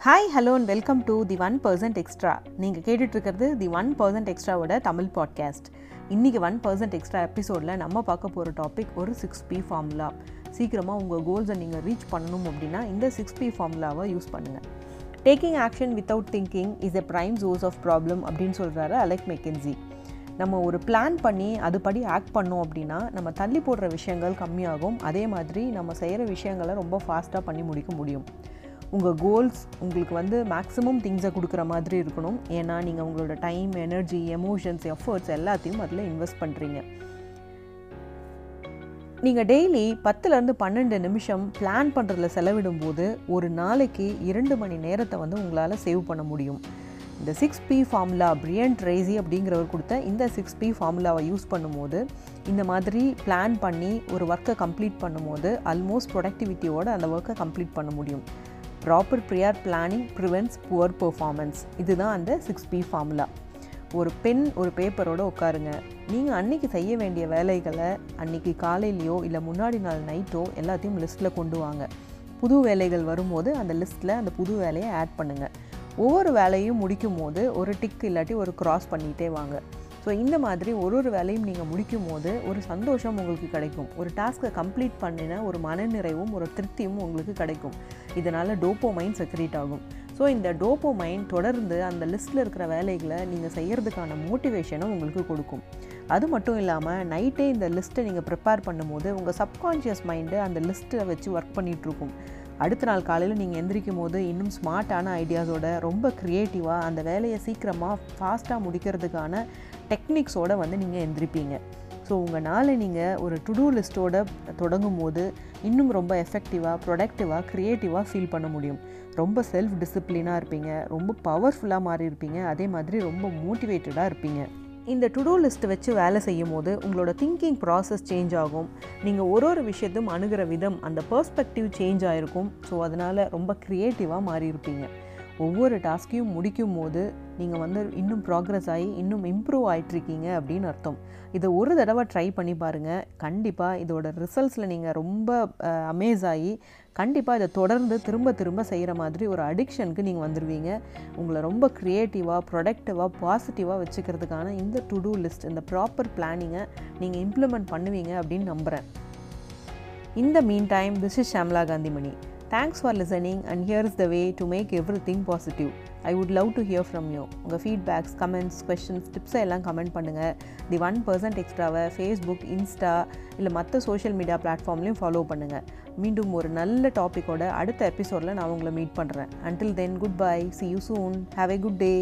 Hi hello and welcome to the one percent extra நீங்கள் கேட்டுட்ருக்கிறது the one percent எக்ஸ்ட்ராவோட Tamil podcast இன்றைக்கி one percent extra எபிசோடில் நம்ம பார்க்க போகிற டாபிக் ஒரு சிக்ஸ் பி ஃபார்முலா சீக்கிரமாக உங்கள் கோல்ஸை நீங்கள் ரீச் பண்ணணும் அப்படின்னா இந்த சிக்ஸ் பி ஃபார்முலாவை யூஸ் பண்ணுங்கள் taking action without thinking is a prime source of problem அப்படின்னு சொல்கிறாரு அலெக் மெக்கென்சி நம்ம ஒரு பிளான் பண்ணி அதுபடி ஆக்ட் பண்ணோம் அப்படின்னா நம்ம தள்ளி போடுற விஷயங்கள் கம்மியாகும். அதே மாதிரி நம்ம செய்கிற விஷயங்களை ரொம்ப ஃபாஸ்ட்டாக பண்ணி முடிக்க முடியும். உங்கள் கோல்ஸ் உங்களுக்கு வந்து மேக்ஸிமம் திங்ஸை கொடுக்குற மாதிரி இருக்கணும். ஏன்னா நீங்கள் உங்களோட டைம் எனர்ஜி எமோஷன்ஸ் எஃபர்ட்ஸ் எல்லாத்தையும் அதில் இன்வெஸ்ட் பண்ணுறீங்க நீங்கள் டெய்லி பத்துலேருந்து பன்னெண்டு நிமிஷம் பிளான் பண்ணுறதுல செலவிடும்போது ஒரு நாளைக்கு இரண்டு மணி நேரத்தை வந்து உங்களால் சேவ் பண்ண முடியும். இந்த six P formula Brian Tracy அப்படிங்கிறவர் கொடுத்த இந்த சிக்ஸ் பி ஃபார்முலாவை யூஸ் பண்ணும்போது இந்த மாதிரி பிளான் பண்ணி ஒரு ஒர்க்கை கம்ப்ளீட் பண்ணும்போது ஆல்மோஸ்ட் ப்ரொடக்டிவிட்டியோடு அந்த ஒர்க்கை கம்ப்ளீட் பண்ண முடியும். Proper prior planning prevents poor performance இதுதான் அந்த சிக்ஸ் பி ஃபார்முலா ஒரு பெண் ஒரு பேப்பரோடு உட்காருங்க. நீங்கள் அன்றைக்கி செய்ய வேண்டிய வேலைகளை அன்றைக்கி காலையிலையோ இல்லை முன்னாடி நாள் நைட்டோ எல்லாத்தையும் லிஸ்ட்டில் கொண்டு வாங்க. புது வேலைகள் வரும்போது அந்த லிஸ்ட்டில் அந்த புது வேலையை ஆட் பண்ணுங்கள் ஒவ்வொரு வேலையும் முடிக்கும் போது ஒரு டிக் இல்லாட்டி ஒரு க்ராஸ் பண்ணிகிட்டே வாங்க. ஸோ இந்த மாதிரி ஒரு ஒரு வேலையும் நீங்கள் முடிக்கும் போது ஒரு சந்தோஷம் உங்களுக்கு கிடைக்கும். ஒரு டாஸ்க்கை கம்ப்ளீட் பண்ணின ஒரு மனநிறைவும் ஒரு திருப்தியும் உங்களுக்கு கிடைக்கும். இதனால் டோப்போ மைண்ட் செக்ரேட் ஆகும். ஸோ இந்த டோப்போ மைண்ட் தொடர்ந்து அந்த லிஸ்ட்டில் இருக்கிற வேலைகளை நீங்கள் செய்கிறதுக்கான மோட்டிவேஷனும் உங்களுக்கு கொடுக்கும். அது மட்டும் இல்லாமல் நைட்டே இந்த லிஸ்ட்டை நீங்கள் ப்ரிப்பேர் பண்ணும்போது உங்கள் சப்கான்ஷியஸ் மைண்டு அந்த லிஸ்ட்டை வச்சு ஒர்க் பண்ணிகிட்ருக்கும் அடுத்த நாள் காலையில் நீங்கள் எந்திரிக்கும் போது இன்னும் ஸ்மார்ட்டான ஐடியாஸோட ரொம்ப க்ரியேட்டிவாக அந்த வேலையை சீக்கிரமாக ஃபாஸ்ட்டாக முடிக்கிறதுக்கான டெக்னிக்ஸோடு வந்து நீங்கள் எந்திரிப்பீங்க. ஸோ உங்கள் நாளை நீங்கள் ஒரு டு டூ லிஸ்ட்டோட தொடங்கும் போது இன்னும் ரொம்ப எஃபெக்டிவாக ப்ரொடக்டிவாக க்ரியேட்டிவாக ஃபீல் பண்ண முடியும். ரொம்ப செல்ஃப் டிசிப்ளினாக இருப்பீங்க. ரொம்ப பவர்ஃபுல்லாக மாறி இருப்பீங்க அதே மாதிரி ரொம்ப மோட்டிவேட்டடாக இருப்பீங்க. இந்த டு டூ லிஸ்ட் வச்சு வேலை செய்யும் போது உங்களோட திங்கிங் ப்ராசஸ் சேஞ்ச் ஆகும். நீங்கள் ஒரு ஒரு விஷயத்தையும் அணுகிற விதம் அந்த பர்ஸ்பெக்டிவ் சேஞ்ச் ஆகிருக்கும் ஸோ அதனால் ரொம்ப க்ரியேட்டிவாக மாறியிருப்பீங்க. ஒவ்வொரு டாஸ்க்கையும் முடிக்கும் போது நீங்கள் வந்து இன்னும் ப்ராக்ரஸ் ஆகி இன்னும் இம்ப்ரூவ் ஆகிட்ருக்கீங்க அப்படின்னு அர்த்தம். இதை ஒரு தடவை ட்ரை பண்ணி பாருங்கள் கண்டிப்பாக இதோட ரிசல்ட்ஸில் நீங்கள் ரொம்ப அமேஸ் ஆகி கண்டிப்பாக இதை தொடர்ந்து திரும்ப திரும்ப செய்கிற மாதிரி ஒரு அடிக்ஷனுக்கு நீங்கள் வந்துடுவீங்க உங்களை ரொம்ப க்ரியேட்டிவாக ப்ரொடக்டிவாக பாசிட்டிவாக வச்சுக்கிறதுக்கான இந்த டு டூ லிஸ்ட் இந்த ப்ராப்பர் பிளானிங்கை நீங்கள் இம்ப்ளிமெண்ட் பண்ணுவீங்க அப்படின்னு நம்புகிறேன் இந்த mean time this is Shamla Kanthimani thanks for listening and here is the way to make everything positive I would love to hear from you உங்கள் ஃபீட்பேக்ஸ் கமெண்ட்ஸ் கொஷின்ஸ் டிப்ஸை எல்லாம் கமெண்ட் பண்ணுங்கள் தி ஒன் பர்சன்ட் எக்ஸ்ட்ராவை Facebook Insta இல்லை மற்ற social media பிளாட்ஃபார்ம்லையும் follow பண்ணுங்கள் மீண்டும் ஒரு நல்ல டாப்பிக்கோட அடுத்த எபிசோடில் நான் உங்களை மீட் பண்ணுறேன் until then good bye see you soon have a good day